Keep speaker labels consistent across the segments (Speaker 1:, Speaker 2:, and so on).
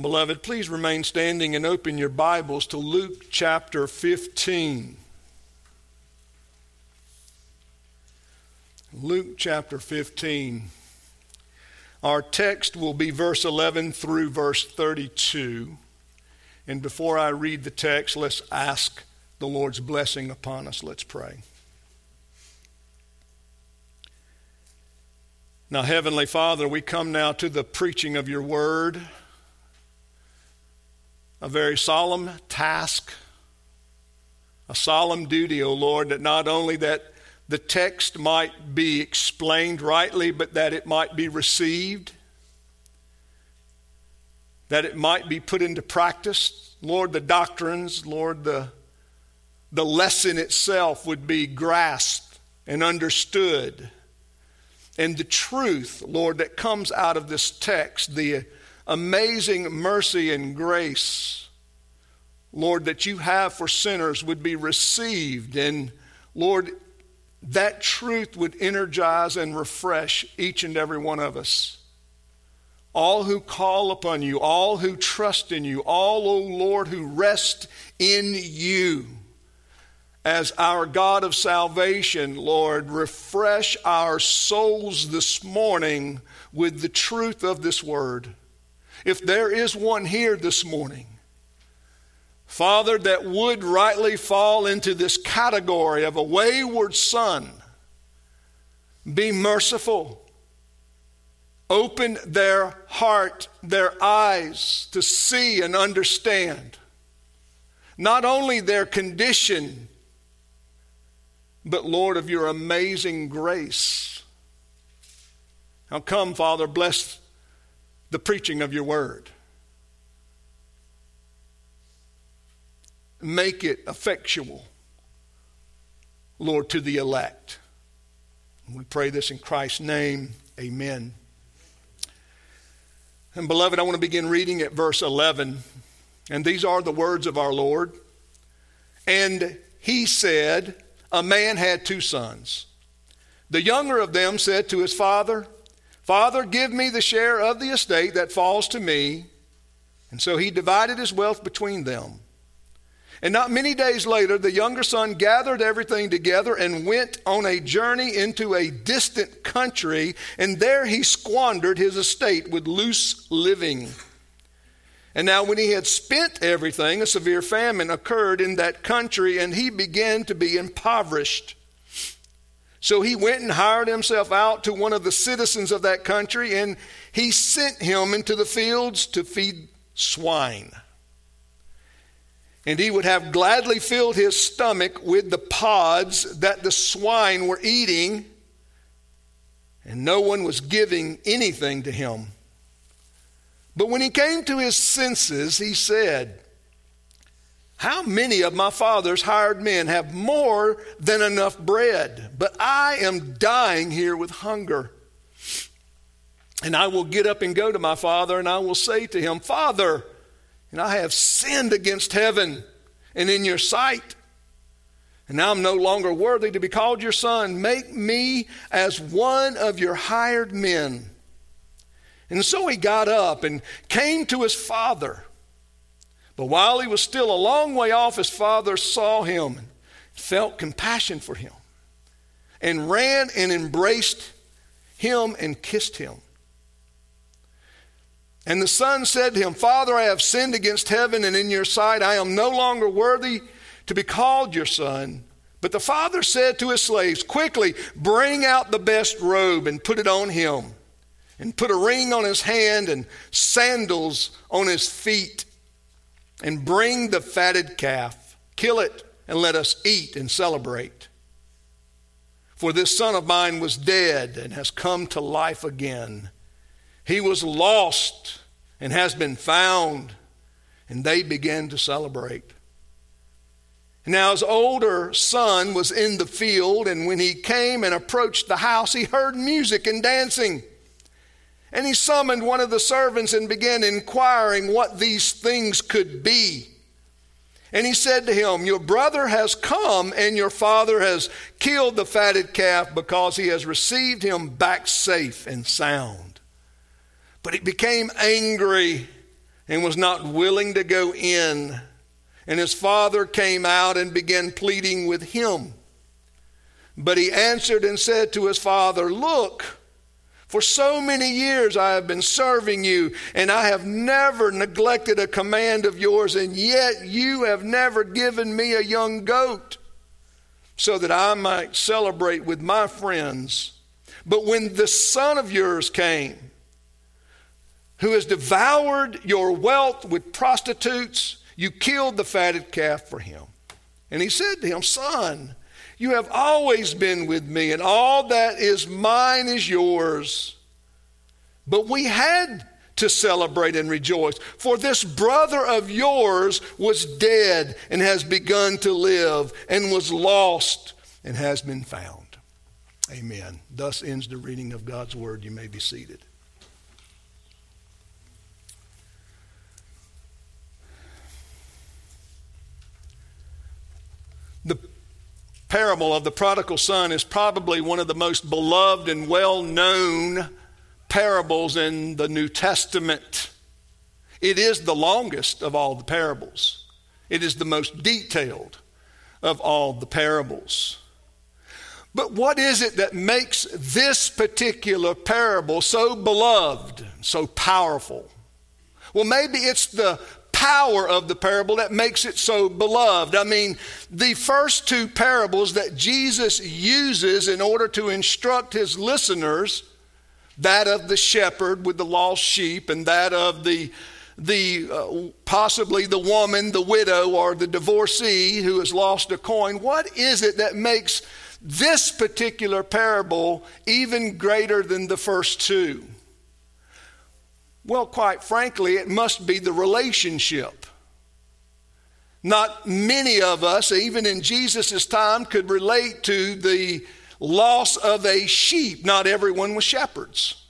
Speaker 1: Beloved, please remain standing and open your Bibles to Luke chapter 15. Luke chapter 15. Our text will be verse 11 through verse 32. And before I read the text, let's ask the Lord's blessing upon us. Let's pray. Now, Heavenly Father, we come now to the preaching of your word a very solemn task, a solemn duty, O Lord, that not only that the text might be explained rightly, but that it might be received, that it might be put into practice. Lord, the doctrines, Lord, the, the lesson itself would be grasped and understood. And the truth, Lord, that comes out of this text, the amazing mercy and grace, Lord, that you have for sinners would be received. And Lord, that truth would energize and refresh each and every one of us. All who call upon you, all who trust in you, all, O Lord, who rest in you as our God of salvation, Lord, refresh our souls this morning with the truth of this word. If there is one here this morning, Father, that would rightly fall into this category of a wayward son, be merciful. Open their heart, their eyes to see and understand not only their condition, but Lord, of your amazing grace. Now come, Father, bless the preaching of your word. Make it effectual, Lord, to the elect. We pray this in Christ's name. Amen. And beloved, I want to begin reading at verse 11. And these are the words of our Lord. And he said, A man had two sons. The younger of them said to his father, Father, give me the share of the estate that falls to me. And so he divided his wealth between them. And not many days later, the younger son gathered everything together and went on a journey into a distant country, and there he squandered his estate with loose living. And now, when he had spent everything, a severe famine occurred in that country, and he began to be impoverished. So he went and hired himself out to one of the citizens of that country, and he sent him into the fields to feed swine. And he would have gladly filled his stomach with the pods that the swine were eating, and no one was giving anything to him. But when he came to his senses, he said, how many of my father's hired men have more than enough bread? But I am dying here with hunger. And I will get up and go to my father, and I will say to him, Father, and I have sinned against heaven and in your sight. And now I'm no longer worthy to be called your son. Make me as one of your hired men. And so he got up and came to his father. But while he was still a long way off, his father saw him and felt compassion for him and ran and embraced him and kissed him. And the son said to him, Father, I have sinned against heaven and in your sight. I am no longer worthy to be called your son. But the father said to his slaves, Quickly, bring out the best robe and put it on him, and put a ring on his hand and sandals on his feet and bring the fatted calf, kill it, and let us eat and celebrate. For this son of mine was dead and has come to life again. He was lost and has been found. And they began to celebrate. Now, his older son was in the field, and when he came and approached the house, he heard music and dancing. And he summoned one of the servants and began inquiring what these things could be. And he said to him, Your brother has come, and your father has killed the fatted calf because he has received him back safe and sound. But he became angry and was not willing to go in. And his father came out and began pleading with him. But he answered and said to his father, Look, for so many years I have been serving you, and I have never neglected a command of yours, and yet you have never given me a young goat so that I might celebrate with my friends. But when the son of yours came, who has devoured your wealth with prostitutes, you killed the fatted calf for him. And he said to him, Son, you have always been with me, and all that is mine is yours. But we had to celebrate and rejoice, for this brother of yours was dead and has begun to live, and was lost and has been found. Amen. Thus ends the reading of God's word. You may be seated. Parable of the prodigal son is probably one of the most beloved and well known parables in the New Testament. It is the longest of all the parables, it is the most detailed of all the parables. But what is it that makes this particular parable so beloved, so powerful? Well, maybe it's the power of the parable that makes it so beloved. I mean, the first two parables that Jesus uses in order to instruct his listeners, that of the shepherd with the lost sheep and that of the the uh, possibly the woman, the widow or the divorcee who has lost a coin, what is it that makes this particular parable even greater than the first two? Well, quite frankly, it must be the relationship. Not many of us, even in Jesus' time, could relate to the loss of a sheep. Not everyone was shepherds.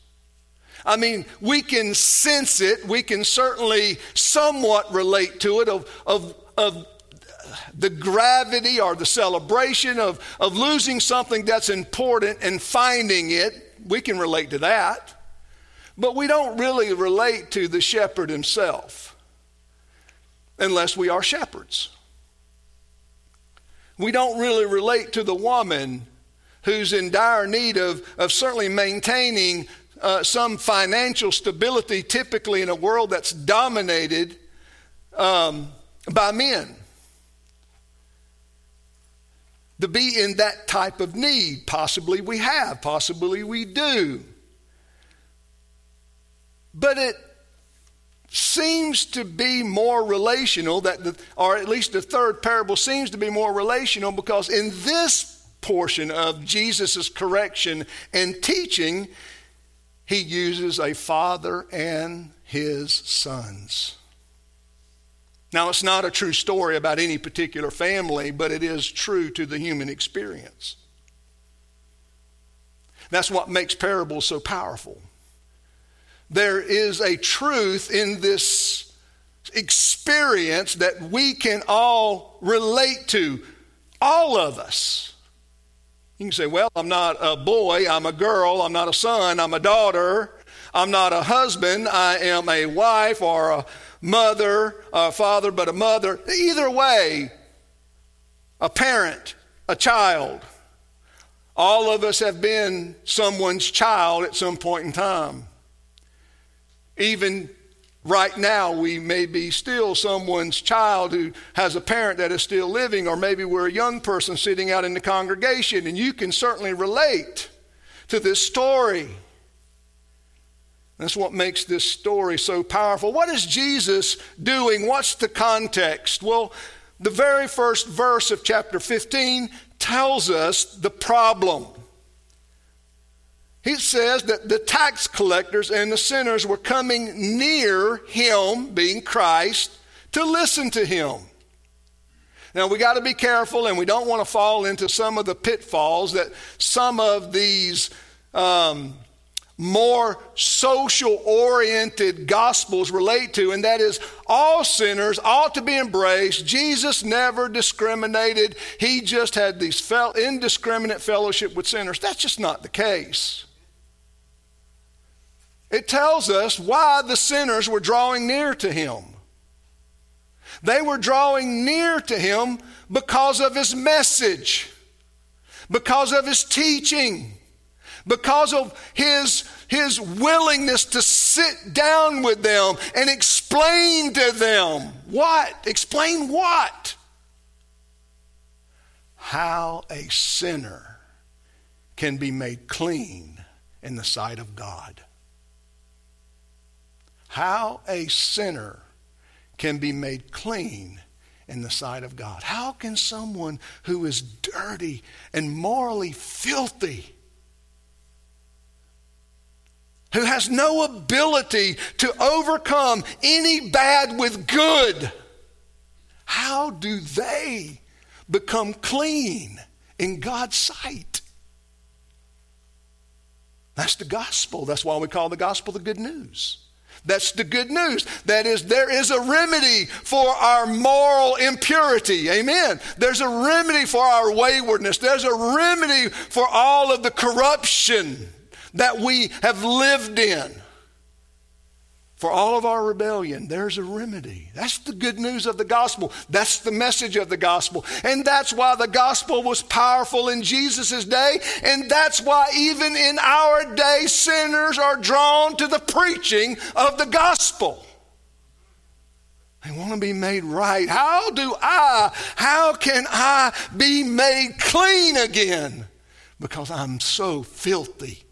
Speaker 1: I mean, we can sense it. We can certainly somewhat relate to it of, of, of the gravity or the celebration of, of losing something that's important and finding it. We can relate to that. But we don't really relate to the shepherd himself unless we are shepherds. We don't really relate to the woman who's in dire need of, of certainly maintaining uh, some financial stability, typically in a world that's dominated um, by men. To be in that type of need, possibly we have, possibly we do. But it seems to be more relational that the, or at least the third parable seems to be more relational because in this portion of Jesus' correction and teaching, he uses a father and his sons. Now, it's not a true story about any particular family, but it is true to the human experience. That's what makes parables so powerful there is a truth in this experience that we can all relate to, all of us. You can say, well, I'm not a boy, I'm a girl, I'm not a son, I'm a daughter, I'm not a husband, I am a wife or a mother, or a father, but a mother. Either way, a parent, a child. All of us have been someone's child at some point in time. Even right now, we may be still someone's child who has a parent that is still living, or maybe we're a young person sitting out in the congregation, and you can certainly relate to this story. That's what makes this story so powerful. What is Jesus doing? What's the context? Well, the very first verse of chapter 15 tells us the problem. He says that the tax collectors and the sinners were coming near him, being Christ, to listen to him. Now, we got to be careful and we don't want to fall into some of the pitfalls that some of these um, more social oriented gospels relate to, and that is all sinners ought to be embraced. Jesus never discriminated, he just had these indiscriminate fellowship with sinners. That's just not the case. It tells us why the sinners were drawing near to him. They were drawing near to him because of his message, because of his teaching, because of his, his willingness to sit down with them and explain to them what? Explain what? How a sinner can be made clean in the sight of God. How a sinner can be made clean in the sight of God. How can someone who is dirty and morally filthy, who has no ability to overcome any bad with good, how do they become clean in God's sight? That's the gospel. That's why we call the gospel the good news. That's the good news. That is, there is a remedy for our moral impurity. Amen. There's a remedy for our waywardness. There's a remedy for all of the corruption that we have lived in. For all of our rebellion, there's a remedy. That's the good news of the gospel. That's the message of the gospel. And that's why the gospel was powerful in Jesus' day. And that's why even in our day, sinners are drawn to the preaching of the gospel. They want to be made right. How do I, how can I be made clean again? Because I'm so filthy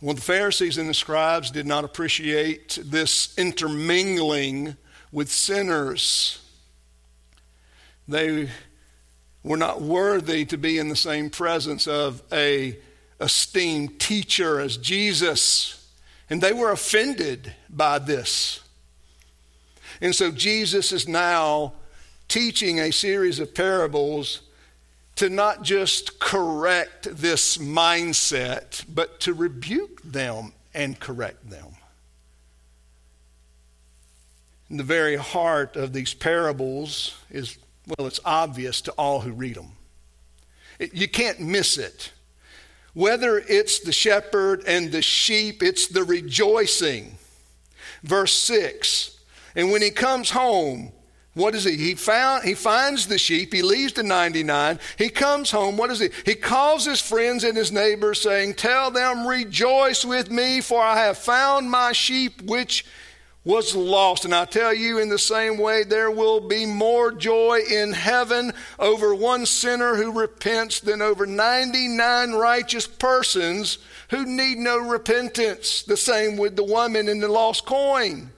Speaker 1: Well, the Pharisees and the scribes did not appreciate this intermingling with sinners. They were not worthy to be in the same presence of a esteemed teacher as Jesus, and they were offended by this. And so Jesus is now teaching a series of parables to not just correct this mindset, but to rebuke them and correct them. In the very heart of these parables is, well, it's obvious to all who read them. It, you can't miss it. Whether it's the shepherd and the sheep, it's the rejoicing. Verse 6 And when he comes home, what is he? He found he finds the sheep, he leaves the 99, he comes home. What is he? He calls his friends and his neighbors, saying, Tell them, rejoice with me, for I have found my sheep which was lost. And I tell you, in the same way, there will be more joy in heaven over one sinner who repents than over 99 righteous persons who need no repentance. The same with the woman in the lost coin.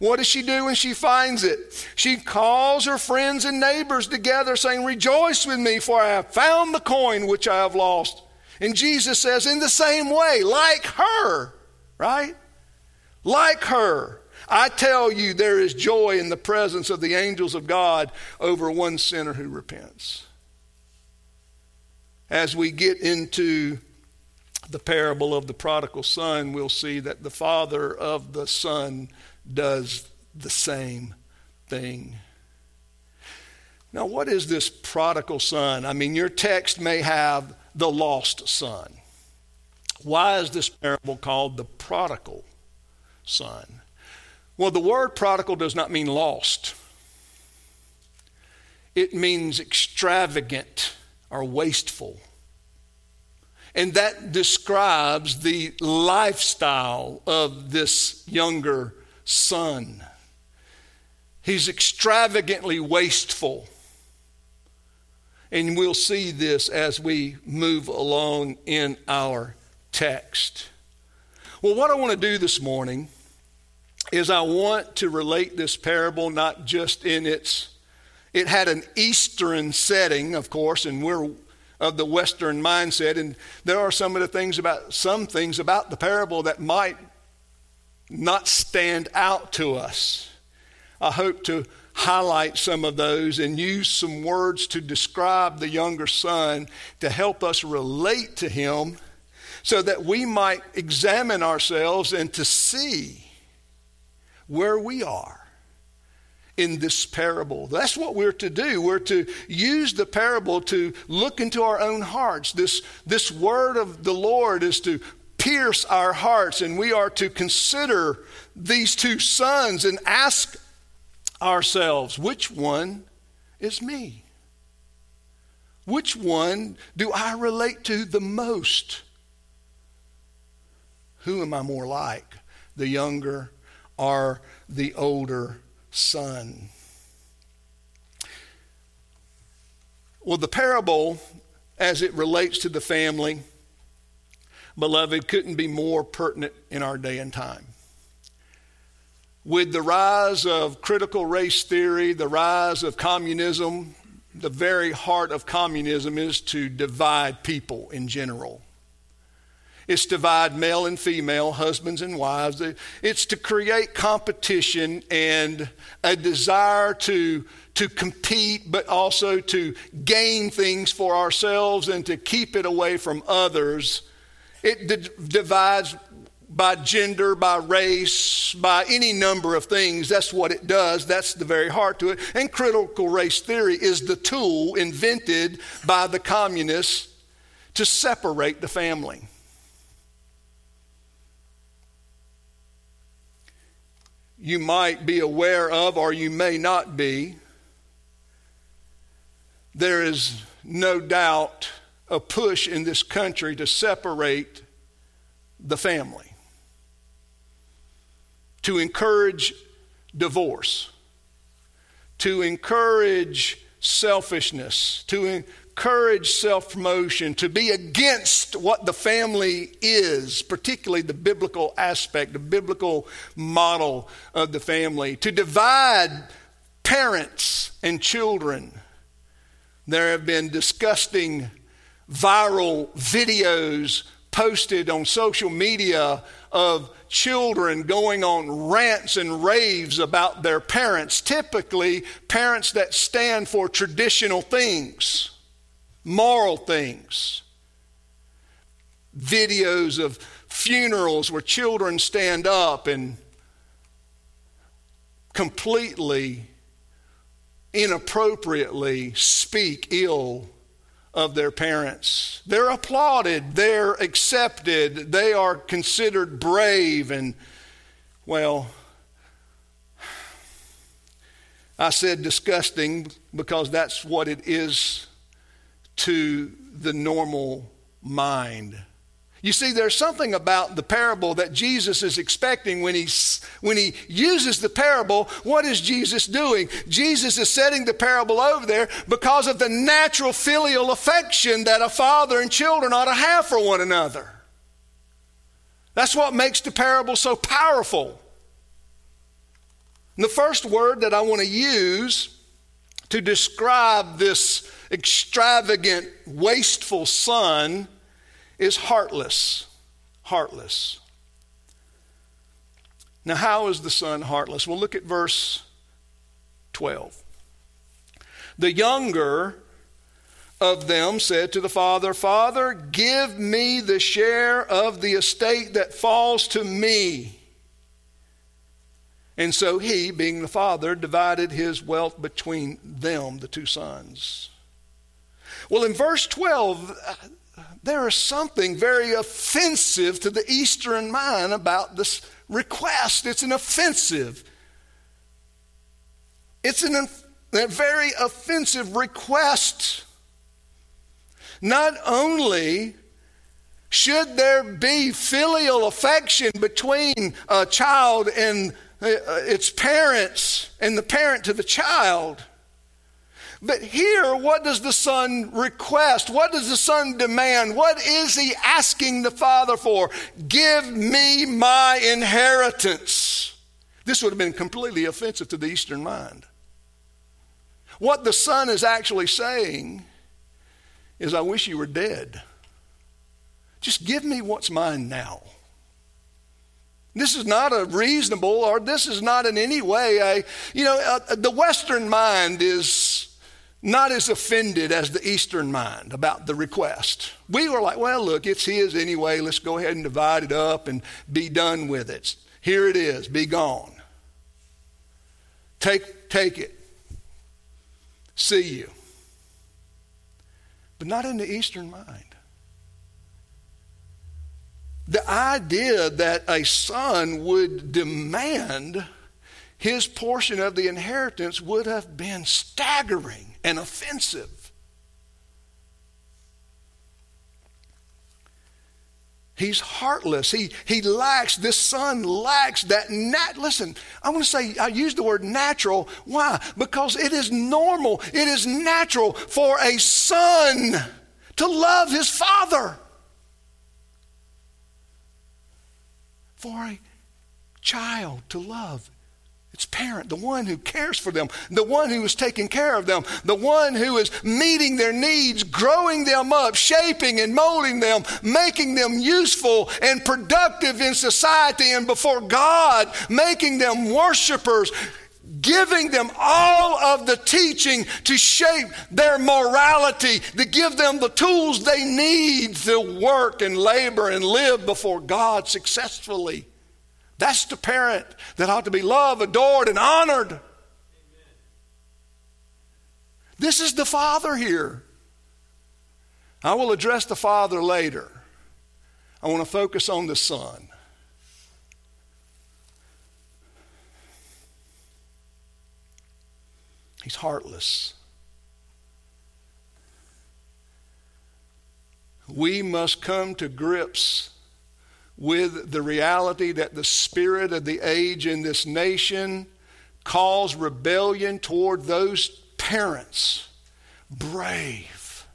Speaker 1: What does she do when she finds it? She calls her friends and neighbors together, saying, Rejoice with me, for I have found the coin which I have lost. And Jesus says, In the same way, like her, right? Like her. I tell you, there is joy in the presence of the angels of God over one sinner who repents. As we get into the parable of the prodigal son, we'll see that the father of the son does the same thing. Now, what is this prodigal son? I mean, your text may have the lost son. Why is this parable called the prodigal son? Well, the word prodigal does not mean lost, it means extravagant or wasteful. And that describes the lifestyle of this younger son. He's extravagantly wasteful. And we'll see this as we move along in our text. Well, what I want to do this morning is I want to relate this parable not just in its, it had an Eastern setting, of course, and we're of the Western mindset, and there are some of the things about, some things about the parable that might not stand out to us. I hope to highlight some of those and use some words to describe the younger son to help us relate to him so that we might examine ourselves and to see where we are in this parable. That's what we're to do. We're to use the parable to look into our own hearts. This, this word of the Lord is to pierce our hearts, and we are to consider these two sons and ask ourselves which one is me? Which one do I relate to the most? Who am I more like, the younger or the older son? Well, the parable, as it relates to the family, beloved, couldn't be more pertinent in our day and time. With the rise of critical race theory, the rise of communism, the very heart of communism is to divide people in general. It's to divide male and female, husbands and wives. It's to create competition and a desire to, to compete, but also to gain things for ourselves and to keep it away from others. It d- divides by gender, by race, by any number of things. That's what it does. That's the very heart to it. And critical race theory is the tool invented by the communists to separate the family. You might be aware of, or you may not be, there is no doubt a push in this country to separate the family to encourage divorce, to encourage selfishness, to encourage self promotion, to be against what the family is, particularly the biblical aspect, the biblical model of the family, to divide parents and children. There have been disgusting viral videos posted on social media of children going on rants and raves about their parents, typically parents that stand for traditional things, moral things. Videos of funerals where children stand up and completely inappropriately speak ill of their parents. They're applauded, they're accepted, they are considered brave, and well, I said disgusting because that's what it is to the normal mind. You see, there's something about the parable that Jesus is expecting when, he's, when he uses the parable. What is Jesus doing? Jesus is setting the parable over there because of the natural filial affection that a father and children ought to have for one another. That's what makes the parable so powerful. And the first word that I want to use to describe this extravagant, wasteful son is heartless. Heartless. Now, how is the son heartless? Well, look at verse 12. The younger of them said to the father, Father, give me the share of the estate that falls to me. And so he, being the father, divided his wealth between them, the two sons. Well, in verse 12, there is something very offensive to the Eastern mind about this request. It's an offensive. It's an, a very offensive request. Not only should there be filial affection between a child and uh, its parents and the parent to the child, but here, what does the son request? What does the son demand? What is he asking the father for? Give me my inheritance. This would have been completely offensive to the Eastern mind. What the son is actually saying is, I wish you were dead. Just give me what's mine now. This is not a reasonable, or this is not in any way a, you know, uh, the Western mind is not as offended as the Eastern mind about the request. We were like, well, look, it's his anyway. Let's go ahead and divide it up and be done with it. Here it is, be gone. Take, take it. See you. But not in the Eastern mind. The idea that a son would demand his portion of the inheritance would have been staggering and offensive. He's heartless. He, he lacks, this son lacks that nat. Listen, I want to say, I use the word natural. Why? Because it is normal, it is natural for a son to love his father. For a child to love its parent, the one who cares for them, the one who is taking care of them, the one who is meeting their needs, growing them up, shaping and molding them, making them useful and productive in society and before God, making them worshipers, giving them all of the teaching to shape their morality, to give them the tools they need to work and labor and live before God successfully. That's the parent that ought to be loved, adored, and honored. Amen. This is the father here. I will address the father later. I want to focus on the son. He's heartless. We must come to grips with the reality that the spirit of the age in this nation calls rebellion toward those parents. Brave,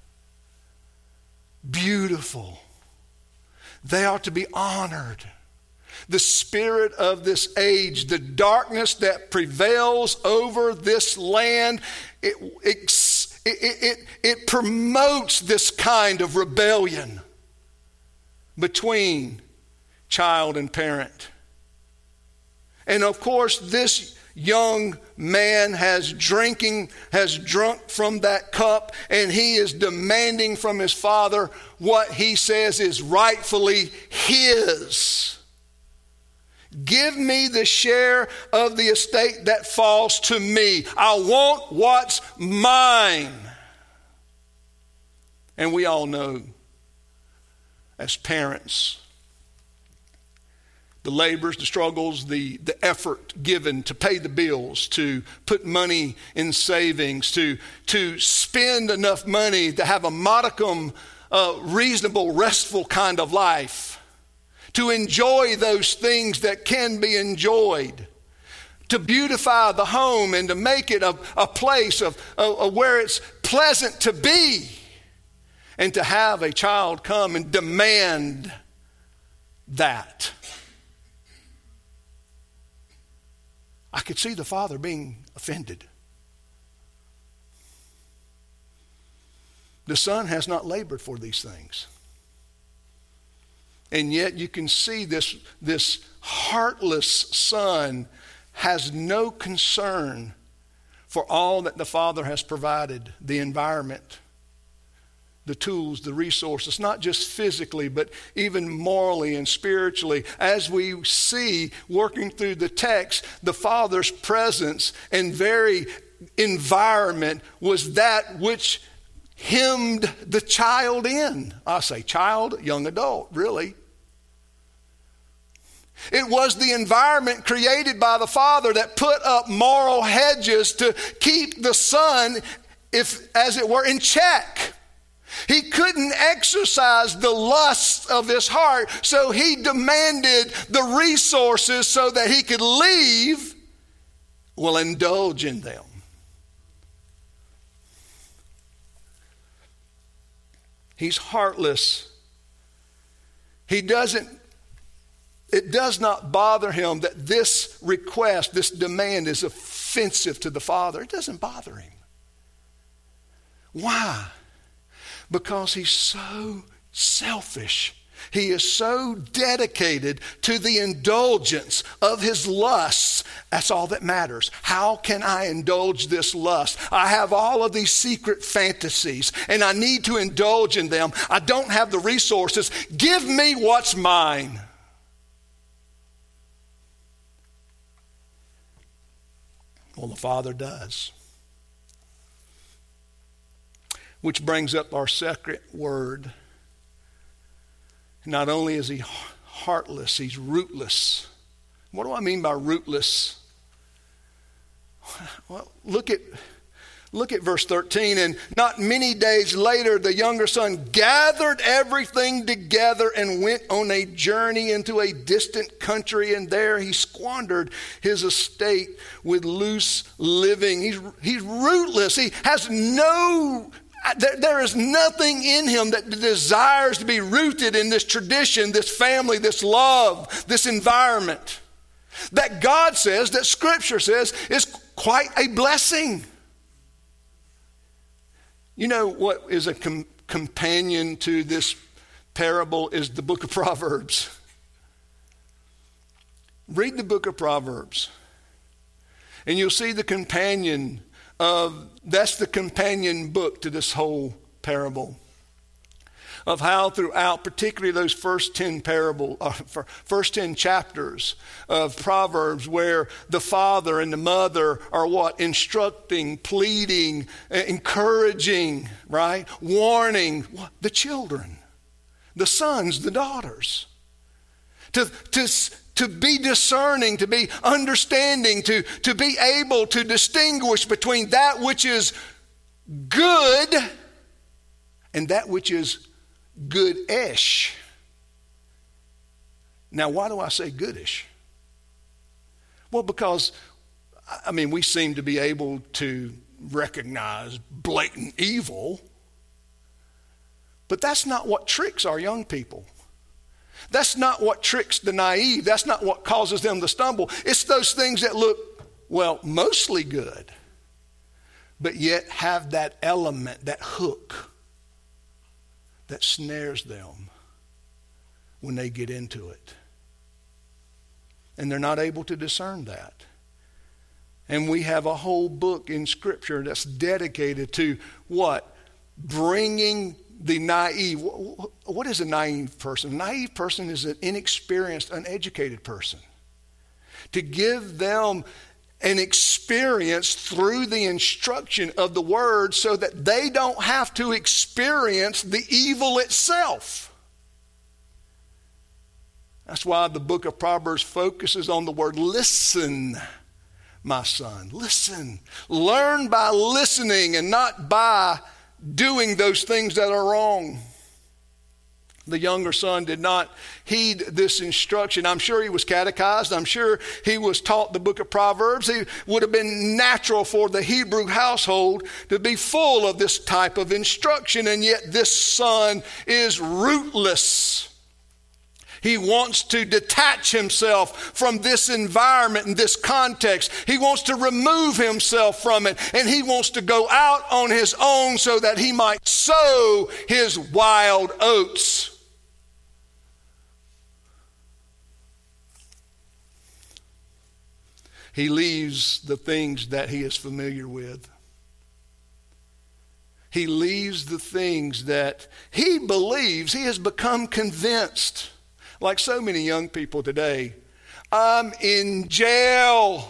Speaker 1: beautiful. They ought to be honored. The spirit of this age, the darkness that prevails over this land, it, it, it, it, promotes this kind of rebellion between child and parent. And of course, this young man has drinking has drunk from that cup and he is demanding from his father what he says is rightfully his. Give me the share of the estate that falls to me. I want what's mine. And we all know as parents the labors, the struggles, the, the effort given to pay the bills, to put money in savings, to, to spend enough money to have a modicum, uh, reasonable, restful kind of life, to enjoy those things that can be enjoyed, to beautify the home and to make it a, a place of, of where it's pleasant to be, and to have a child come and demand that. I could see the father being offended. The son has not labored for these things. And yet you can see this, this heartless son has no concern for all that the father has provided the environment, the tools, the resources, not just physically, but even morally and spiritually. As we see working through the text, the Father's presence and very environment was that which hemmed the child in. I say child, young adult, really. It was the environment created by the Father that put up moral hedges to keep the Son, if, as it were, in check. He couldn't exercise the lusts of his heart, so he demanded the resources so that he could leave, will indulge in them. He's heartless. He doesn't, it does not bother him that this request, this demand is offensive to the Father. It doesn't bother him. Why? Because he's so selfish. He is so dedicated to the indulgence of his lusts. That's all that matters. How can I indulge this lust? I have all of these secret fantasies and I need to indulge in them. I don't have the resources. Give me what's mine. Well, the Father does. Which brings up our second word. Not only is he heartless, he's rootless. What do I mean by rootless? Well, look at Look at verse 13. And not many days later, the younger son gathered everything together and went on a journey into a distant country. And there he squandered his estate with loose living. He's, he's rootless. He has no there, there is nothing in him that desires to be rooted in this tradition, this family, this love, this environment. That God says, that Scripture says, is quite a blessing. You know what is a com- companion to this parable is the book of Proverbs. Read the book of Proverbs, and you'll see the companion of that's the companion book to this whole parable of how throughout, particularly those first 10 parable, uh, first 10 chapters of Proverbs, where the father and the mother are what? Instructing, pleading, encouraging, right? Warning what? the children, the sons, the daughters. To, to, to be discerning, to be understanding, to, to be able to distinguish between that which is good and that which is goodish. Now, why do I say goodish? Well, because, I mean, we seem to be able to recognize blatant evil, but that's not what tricks our young people. That's not what tricks the naive. That's not what causes them to stumble. It's those things that look, well, mostly good, but yet have that element, that hook that snares them when they get into it. And they're not able to discern that. And we have a whole book in Scripture that's dedicated to what? Bringing the naive. What is a naive person? A naive person is an inexperienced, uneducated person. To give them an experience through the instruction of the word so that they don't have to experience the evil itself. That's why the book of Proverbs focuses on the word listen, my son. Listen. Learn by listening and not by doing those things that are wrong. The younger son did not heed this instruction. I'm sure he was catechized. I'm sure he was taught the book of Proverbs. It would have been natural for the Hebrew household to be full of this type of instruction, and yet this son is rootless. He wants to detach himself from this environment and this context. He wants to remove himself from it, and he wants to go out on his own so that he might sow his wild oats. He leaves the things that he is familiar with. He leaves the things that he believes, he has become convinced, like so many young people today. I'm in jail.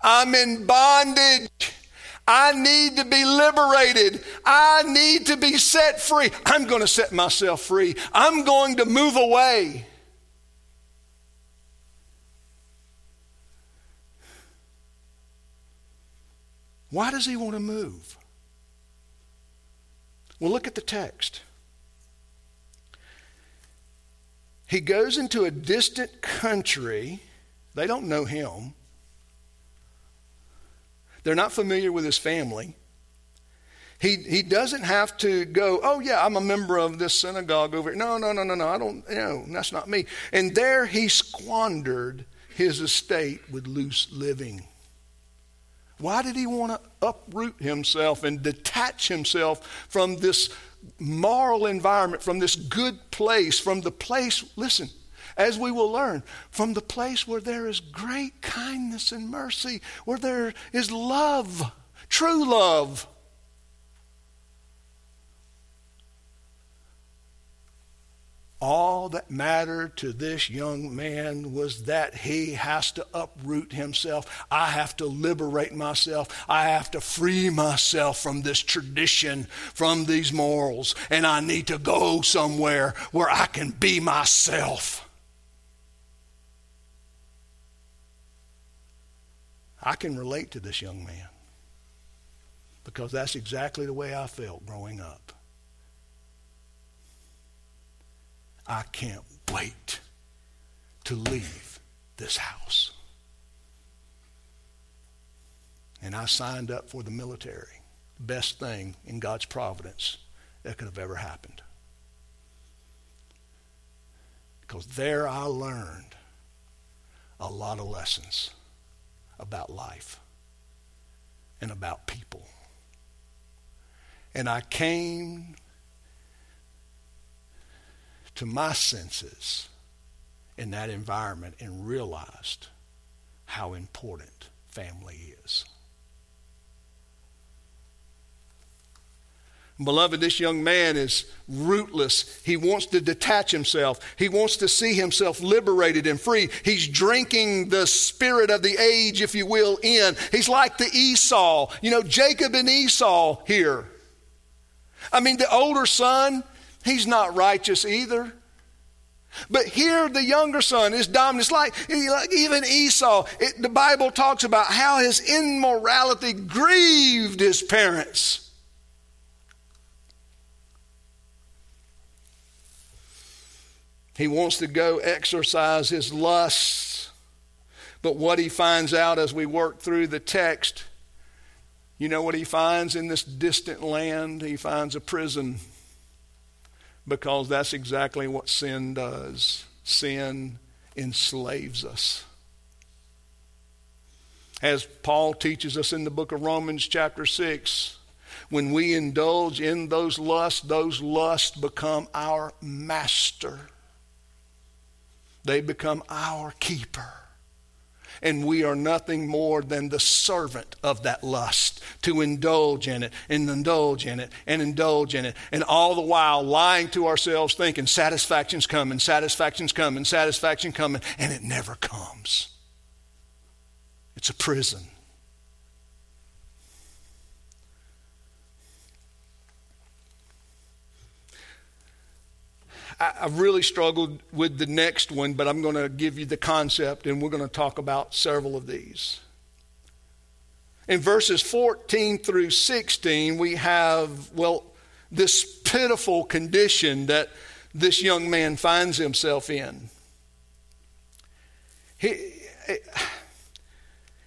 Speaker 1: I'm in bondage. I need to be liberated. I need to be set free. I'm going to set myself free. I'm going to move away. Why does he want to move? Well, look at the text. He goes into a distant country. They don't know him. They're not familiar with his family. He, he doesn't have to go, oh, yeah, I'm a member of this synagogue over here. No, no, no, no, no, I don't, no, that's not me. And there he squandered his estate with loose living. Why did he want to uproot himself and detach himself from this moral environment, from this good place, from the place, listen, as we will learn, from the place where there is great kindness and mercy, where there is love, true love. All that mattered to this young man was that he has to uproot himself. I have to liberate myself. I have to free myself from this tradition, from these morals, and I need to go somewhere where I can be myself. I can relate to this young man because that's exactly the way I felt growing up. I can't wait to leave this house. And I signed up for the military. Best thing in God's providence that could have ever happened. Because there I learned a lot of lessons about life and about people. And I came to my senses in that environment and realized how important family is. Beloved, this young man is rootless. He wants to detach himself. He wants to see himself liberated and free. He's drinking the spirit of the age, if you will, in. He's like the Esau, you know, Jacob and Esau here. I mean, the older son, He's not righteous either. But here, the younger son is dominant. It's like, like even Esau. It, the Bible talks about how his immorality grieved his parents. He wants to go exercise his lusts. But what he finds out as we work through the text, you know what he finds in this distant land? He finds a prison because that's exactly what sin does. Sin enslaves us. As Paul teaches us in the book of Romans, chapter 6, when we indulge in those lusts, those lusts become our master. They become our keeper and we are nothing more than the servant of that lust to indulge in it and indulge in it and indulge in it. And all the while lying to ourselves, thinking satisfaction's coming, satisfaction's coming, satisfaction coming, and it never comes. It's a prison. I, I really struggled with the next one, but I'm going to give you the concept and we're going to talk about several of these. In verses 14 through 16, we have, well, this pitiful condition that this young man finds himself in. He, eh,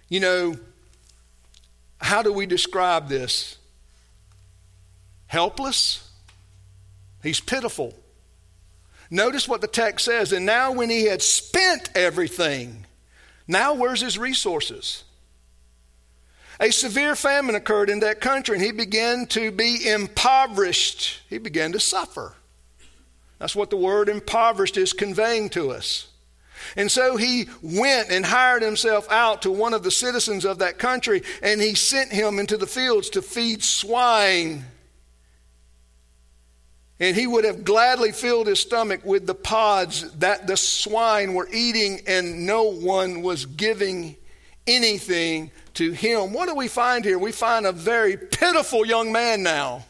Speaker 1: you know, how do we describe this? Helpless? He's pitiful. Notice what the text says. And now, when he had spent everything, now where's his resources? A severe famine occurred in that country, and he began to be impoverished. He began to suffer. That's what the word impoverished is conveying to us. And so he went and hired himself out to one of the citizens of that country, and he sent him into the fields to feed swine. And he would have gladly filled his stomach with the pods that the swine were eating, and no one was giving anything to him. What do we find here? We find a very pitiful young man now.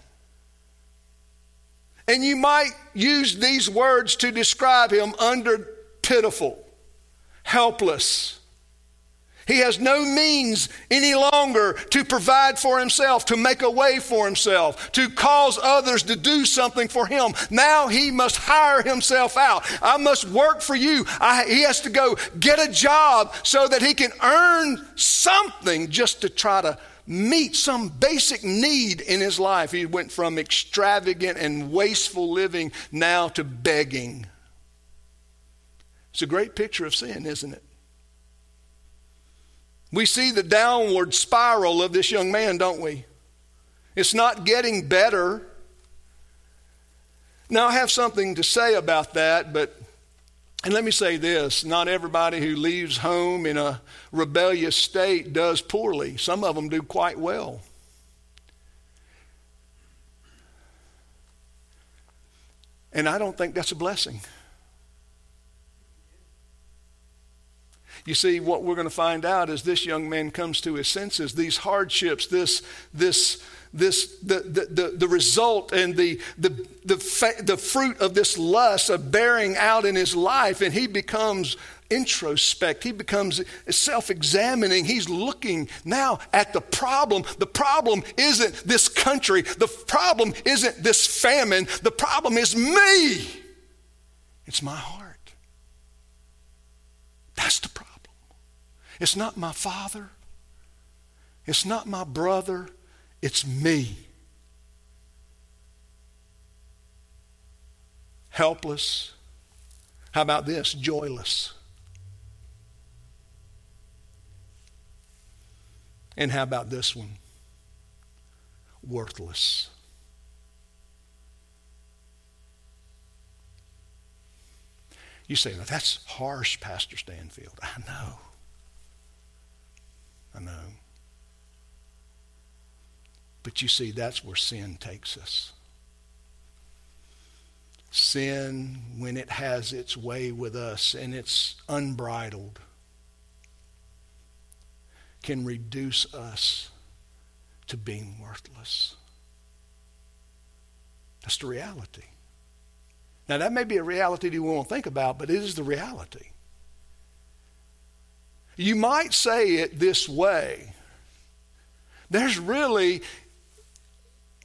Speaker 1: And you might use these words to describe him under pitiful, helpless, he has no means any longer to provide for himself, to make a way for himself, to cause others to do something for him. Now he must hire himself out. I must work for you. I, he has to go get a job so that he can earn something just to try to meet some basic need in his life. He went from extravagant and wasteful living now to begging. It's a great picture of sin, isn't it? We see the downward spiral of this young man, don't we? It's not getting better. Now, I have something to say about that, but, and let me say this not everybody who leaves home in a rebellious state does poorly. Some of them do quite well. And I don't think that's a blessing. You see, what we're going to find out as this young man comes to his senses, these hardships, this, this, this, the, the, the, the result and the, the, the, fa- the fruit of this lust of bearing out in his life, and he becomes introspect. He becomes self examining. He's looking now at the problem. The problem isn't this country, the problem isn't this famine, the problem is me. It's my heart. That's the problem. It's not my father, it's not my brother, it's me. Helpless. How about this? Joyless. And how about this one? Worthless. You say, now that's harsh, Pastor Stanfield. I know. I know. But you see, that's where sin takes us. Sin, when it has its way with us and it's unbridled, can reduce us to being worthless. That's the reality. Now, that may be a reality you won't think about, but it is the reality. You might say it this way there's really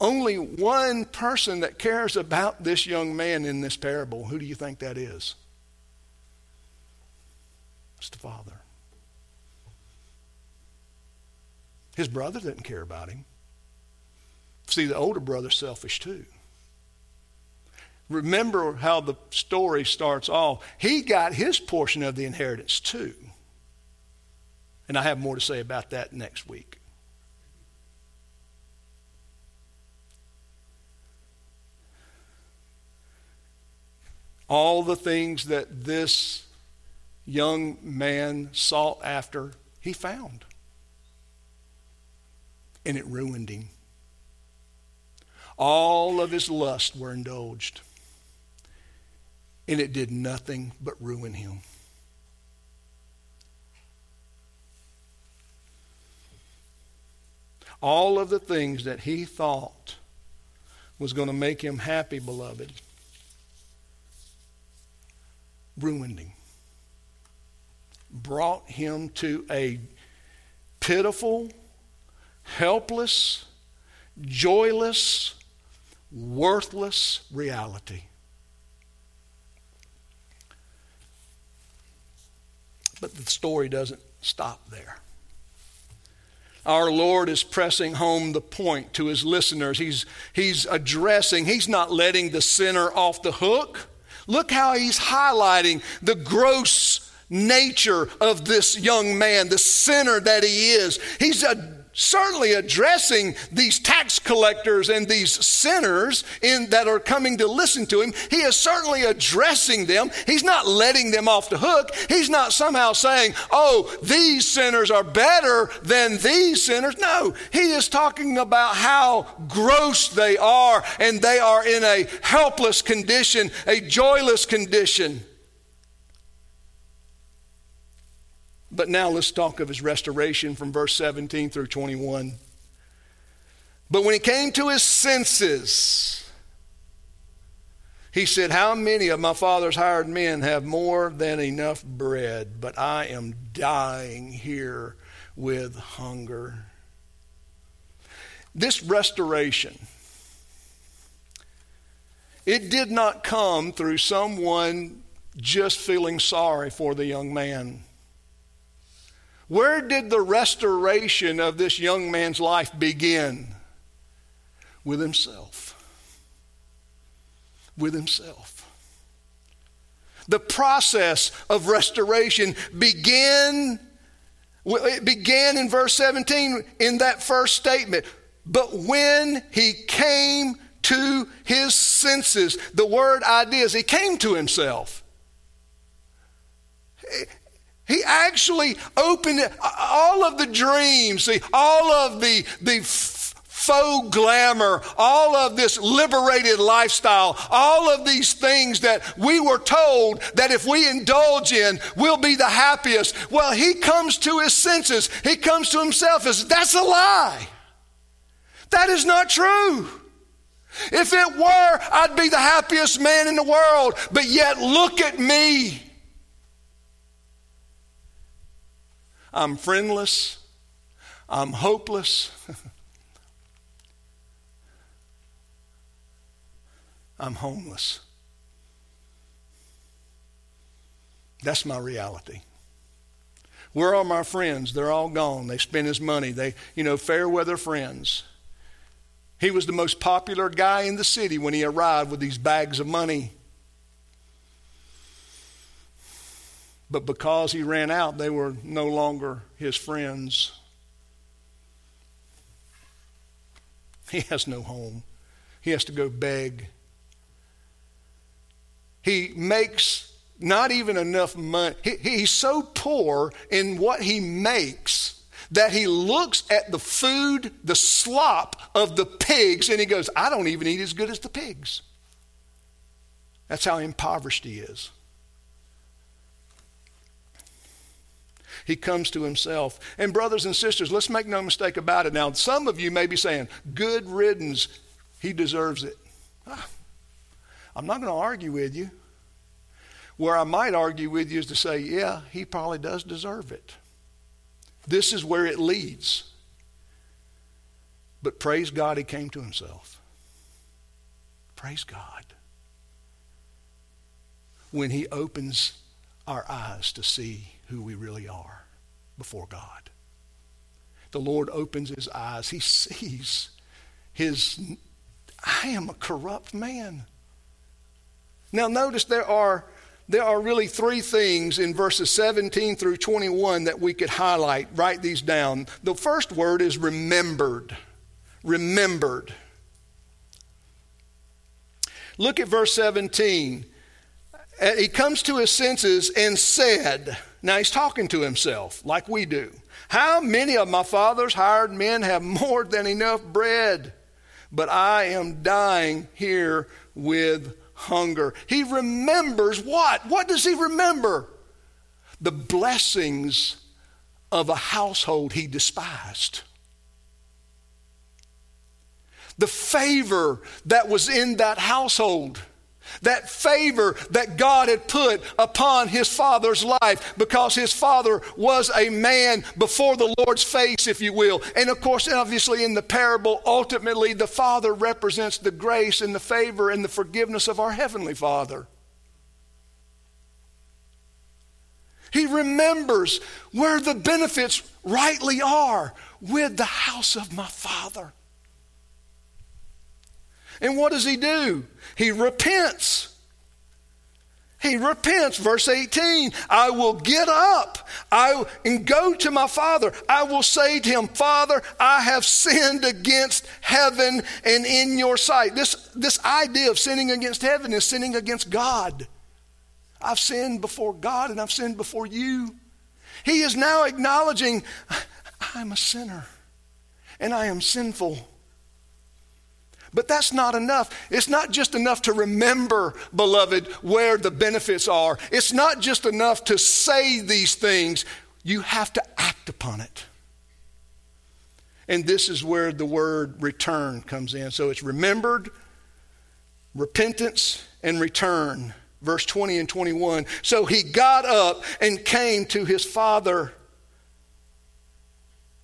Speaker 1: only one person that cares about this young man in this parable. Who do you think that is? It's the Father. His brother didn't care about him. See, the older brother's selfish too. Remember how the story starts off. He got his portion of the inheritance too. And I have more to say about that next week. All the things that this young man sought after, he found and it ruined him. All of his lusts were indulged, and it did nothing but ruin him. All of the things that he thought was going to make him happy, beloved, ruined him. Brought him to a pitiful, helpless, joyless, worthless reality. But the story doesn't stop there. Our Lord is pressing home the point to his listeners. He's, he's addressing, he's not letting the sinner off the hook. Look how he's highlighting the gross nature of this young man, the sinner that he is. He's a certainly addressing these tax collectors and these sinners in, that are coming to listen to him. He is certainly addressing them. He's not letting them off the hook. He's not somehow saying, oh, these sinners are better than these sinners. No, he is talking about how gross they are and they are in a helpless condition, a joyless condition. But now let's talk of his restoration from verse 17 through 21. But when he came to his senses, he said, How many of my father's hired men have more than enough bread, but I am dying here with hunger? This restoration, it did not come through someone just feeling sorry for the young man. Where did the restoration of this young man's life begin? With himself. With himself. The process of restoration began, it began in verse 17 in that first statement. But when he came to his senses, the word ideas, he came to himself. He actually opened all of the dreams, see, all of the, the faux glamour, all of this liberated lifestyle, all of these things that we were told that if we indulge in, we'll be the happiest. Well, he comes to his senses. He comes to himself as that's a lie. That is not true. If it were, I'd be the happiest man in the world. But yet, look at me. I'm friendless. I'm hopeless. I'm homeless. That's my reality. Where are my friends? They're all gone. They spent his money. They, you know, fair weather friends. He was the most popular guy in the city when he arrived with these bags of money. But because he ran out, they were no longer his friends. He has no home. He has to go beg. He makes not even enough money. He, he's so poor in what he makes that he looks at the food, the slop of the pigs, and he goes, I don't even eat as good as the pigs. That's how impoverished he is. He comes to himself. And, brothers and sisters, let's make no mistake about it. Now, some of you may be saying, Good riddance, he deserves it. Ah, I'm not going to argue with you. Where I might argue with you is to say, Yeah, he probably does deserve it. This is where it leads. But praise God, he came to himself. Praise God. When he opens our eyes to see who we really are before God. The Lord opens his eyes. He sees his, I am a corrupt man. Now, notice there are there are really three things in verses 17 through 21 that we could highlight. Write these down. The first word is remembered. Remembered. Look at verse 17. Uh, he comes to his senses and said, Now he's talking to himself like we do. How many of my father's hired men have more than enough bread? But I am dying here with hunger. He remembers what? What does he remember? The blessings of a household he despised. The favor that was in that household. That favor that God had put upon his father's life because his father was a man before the Lord's face, if you will. And of course, obviously, in the parable, ultimately, the father represents the grace and the favor and the forgiveness of our heavenly father. He remembers where the benefits rightly are with the house of my father. And what does he do? He repents. He repents. Verse 18 I will get up I, and go to my father. I will say to him, Father, I have sinned against heaven and in your sight. This, this idea of sinning against heaven is sinning against God. I've sinned before God and I've sinned before you. He is now acknowledging, I'm a sinner and I am sinful. But that's not enough. It's not just enough to remember, beloved, where the benefits are. It's not just enough to say these things. You have to act upon it. And this is where the word return comes in. So it's remembered, repentance, and return. Verse 20 and 21. So he got up and came to his father.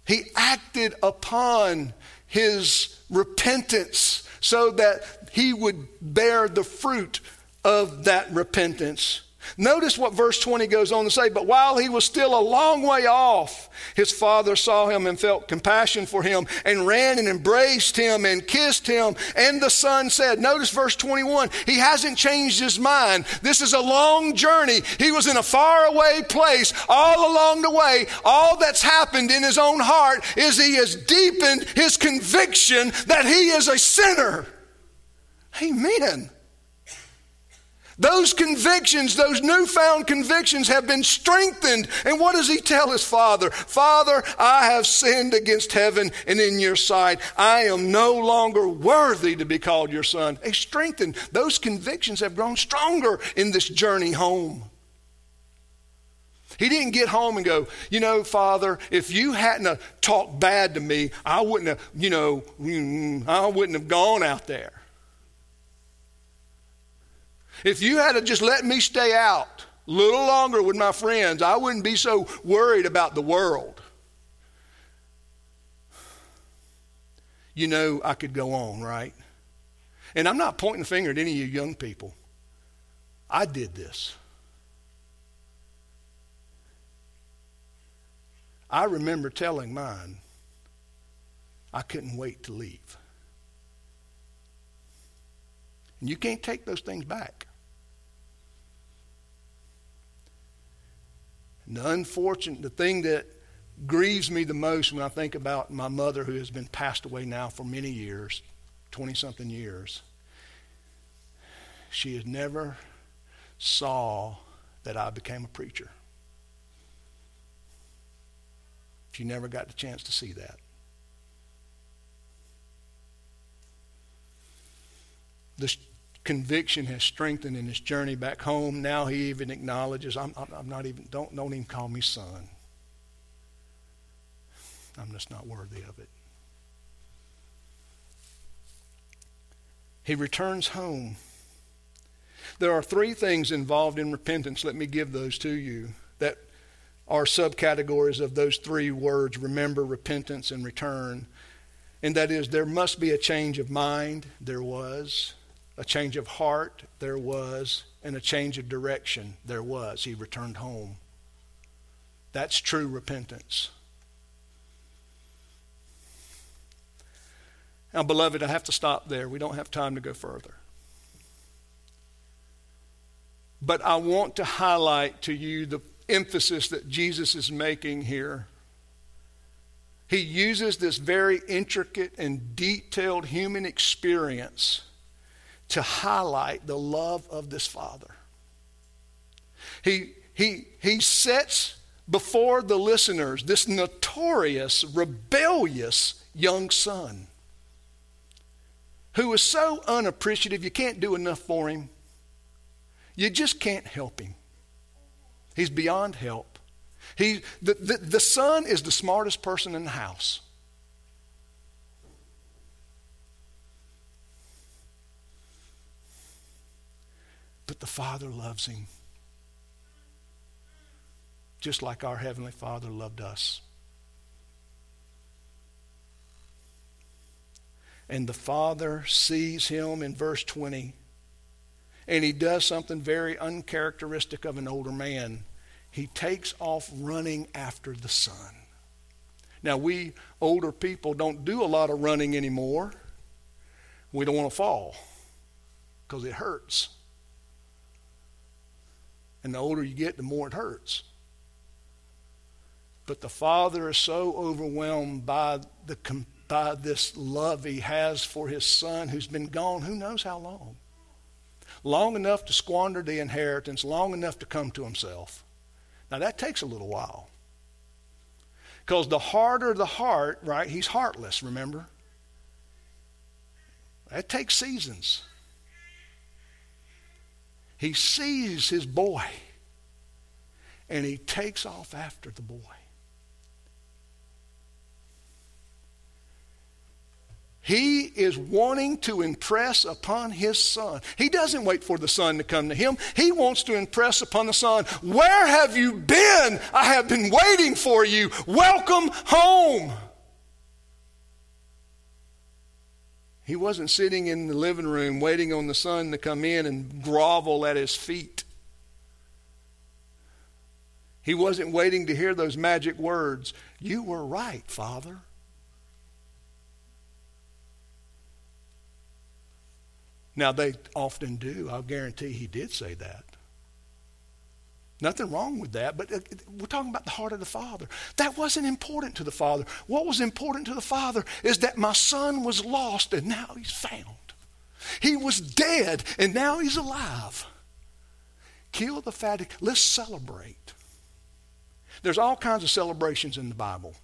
Speaker 1: He acted upon his repentance so that he would bear the fruit of that repentance. Notice what verse 20 goes on to say. But while he was still a long way off, his father saw him and felt compassion for him and ran and embraced him and kissed him. And the son said, Notice verse 21, he hasn't changed his mind. This is a long journey. He was in a faraway place all along the way. All that's happened in his own heart is he has deepened his conviction that he is a sinner. Amen. Those convictions, those newfound convictions have been strengthened. And what does he tell his father? Father, I have sinned against heaven and in your sight. I am no longer worthy to be called your son. He strengthened. Those convictions have grown stronger in this journey home. He didn't get home and go, you know, Father, if you hadn't talked bad to me, I wouldn't have, you know, mm, I wouldn't have gone out there. If you had to just let me stay out a little longer with my friends, I wouldn't be so worried about the world. You know, I could go on, right? And I'm not pointing the finger at any of you young people. I did this. I remember telling mine, I couldn't wait to leave. And you can't take those things back. The unfortunate, the thing that grieves me the most when I think about my mother, who has been passed away now for many years 20 something years, she has never saw that I became a preacher. She never got the chance to see that. This conviction has strengthened in his journey back home. Now he even acknowledges, I'm, I'm not even, don't, don't even call me son. I'm just not worthy of it. He returns home. There are three things involved in repentance. Let me give those to you that are subcategories of those three words remember, repentance, and return. And that is, there must be a change of mind. There was. A change of heart, there was, and a change of direction, there was. He returned home. That's true repentance. Now, beloved, I have to stop there. We don't have time to go further. But I want to highlight to you the emphasis that Jesus is making here. He uses this very intricate and detailed human experience to highlight the love of this father. He, he, he sets before the listeners this notorious, rebellious young son who is so unappreciative, you can't do enough for him. You just can't help him. He's beyond help. He, the, the, the son is the smartest person in the house. The Father loves him. Just like our Heavenly Father loved us. And the Father sees him in verse 20, and he does something very uncharacteristic of an older man. He takes off running after the Son. Now, we older people don't do a lot of running anymore. We don't want to fall because it hurts. And the older you get, the more it hurts. But the father is so overwhelmed by, the, by this love he has for his son who's been gone who knows how long. Long enough to squander the inheritance, long enough to come to himself. Now that takes a little while. Because the harder the heart, right, he's heartless, remember? That takes seasons. He sees his boy and he takes off after the boy. He is wanting to impress upon his son. He doesn't wait for the son to come to him. He wants to impress upon the son, Where have you been? I have been waiting for you. Welcome home. He wasn't sitting in the living room waiting on the son to come in and grovel at his feet. He wasn't waiting to hear those magic words. You were right, Father. Now, they often do. I'll guarantee he did say that. Nothing wrong with that, but uh, we're talking about the heart of the Father. That wasn't important to the Father. What was important to the Father is that my son was lost and now he's found. He was dead and now he's alive. Kill the fatted. Let's celebrate. There's all kinds of celebrations in the Bible.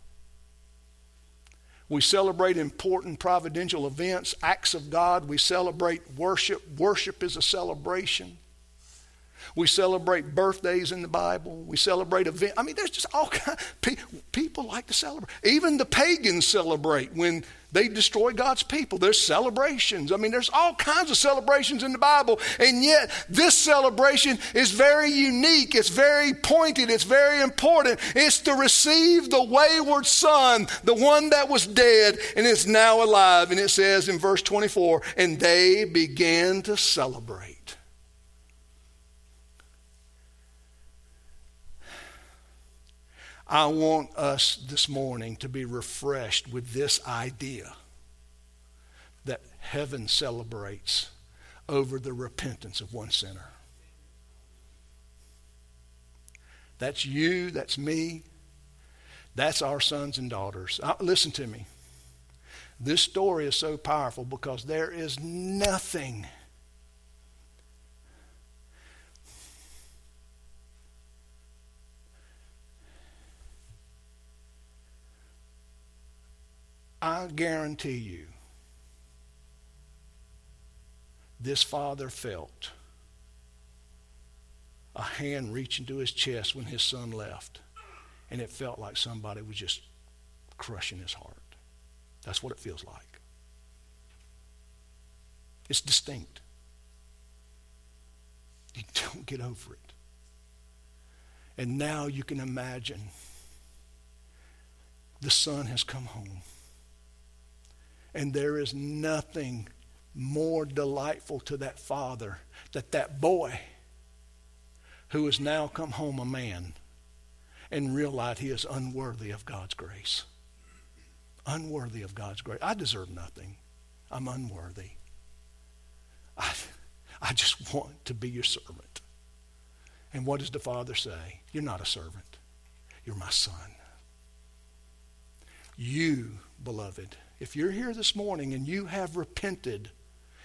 Speaker 1: We celebrate important providential events, acts of God. We celebrate worship. Worship is a celebration. We celebrate birthdays in the Bible. We celebrate events. I mean, there's just all kinds. People like to celebrate. Even the pagans celebrate when they destroy God's people. There's celebrations. I mean, there's all kinds of celebrations in the Bible. And yet, this celebration is very unique. It's very pointed. It's very important. It's to receive the wayward son, the one that was dead and is now alive. And it says in verse 24, and they began to celebrate. I want us this morning to be refreshed with this idea that heaven celebrates over the repentance of one sinner. That's you, that's me, that's our sons and daughters. Uh, listen to me. This story is so powerful because there is nothing I guarantee you, this father felt a hand reach into his chest when his son left, and it felt like somebody was just crushing his heart. That's what it feels like. It's distinct. You don't get over it. And now you can imagine the son has come home. And there is nothing more delightful to that father that that boy who has now come home a man and realized he is unworthy of God's grace. Unworthy of God's grace. I deserve nothing. I'm unworthy. I, I just want to be your servant. And what does the father say? You're not a servant. You're my son. You, beloved, if you're here this morning and you have repented,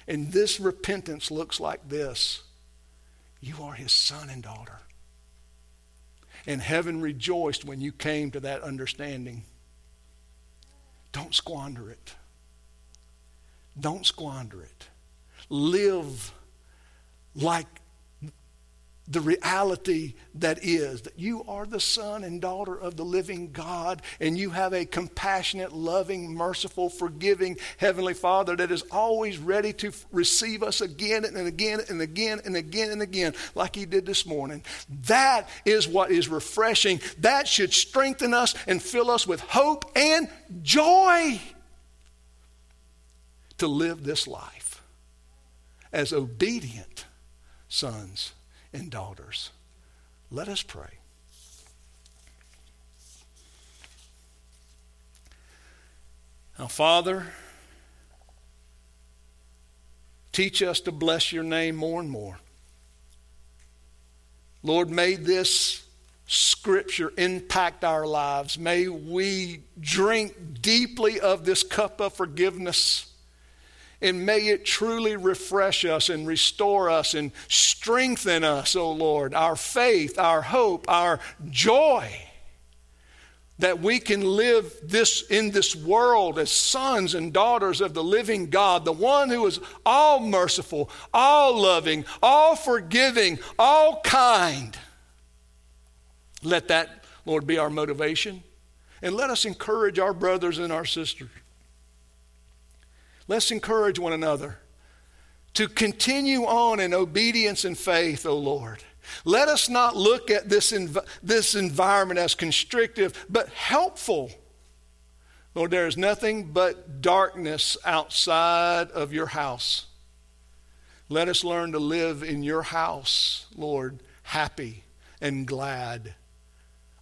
Speaker 1: and this repentance looks like this, you are his son and daughter. And heaven rejoiced when you came to that understanding. Don't squander it. Don't squander it. Live like the reality that is that you are the son and daughter of the living God, and you have a compassionate, loving, merciful, forgiving Heavenly Father that is always ready to receive us again and again and again and again and again, like He did this morning. That is what is refreshing. That should strengthen us and fill us with hope and joy to live this life as obedient sons and daughters. Let us pray. Now, Father, teach us to bless your name more and more. Lord, may this scripture impact our lives. May we drink deeply of this cup of forgiveness. And may it truly refresh us and restore us and strengthen us, O oh Lord, our faith, our hope, our joy, that we can live this in this world as sons and daughters of the living God, the one who is all merciful, all loving, all forgiving, all kind. Let that, Lord, be our motivation. And let us encourage our brothers and our sisters Let's encourage one another to continue on in obedience and faith, O oh Lord. Let us not look at this, env- this environment as constrictive, but helpful. Lord, there is nothing but darkness outside of your house. Let us learn to live in your house, Lord, happy and glad.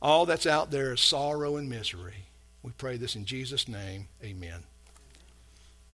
Speaker 1: All that's out there is sorrow and misery. We pray this in Jesus' name. Amen.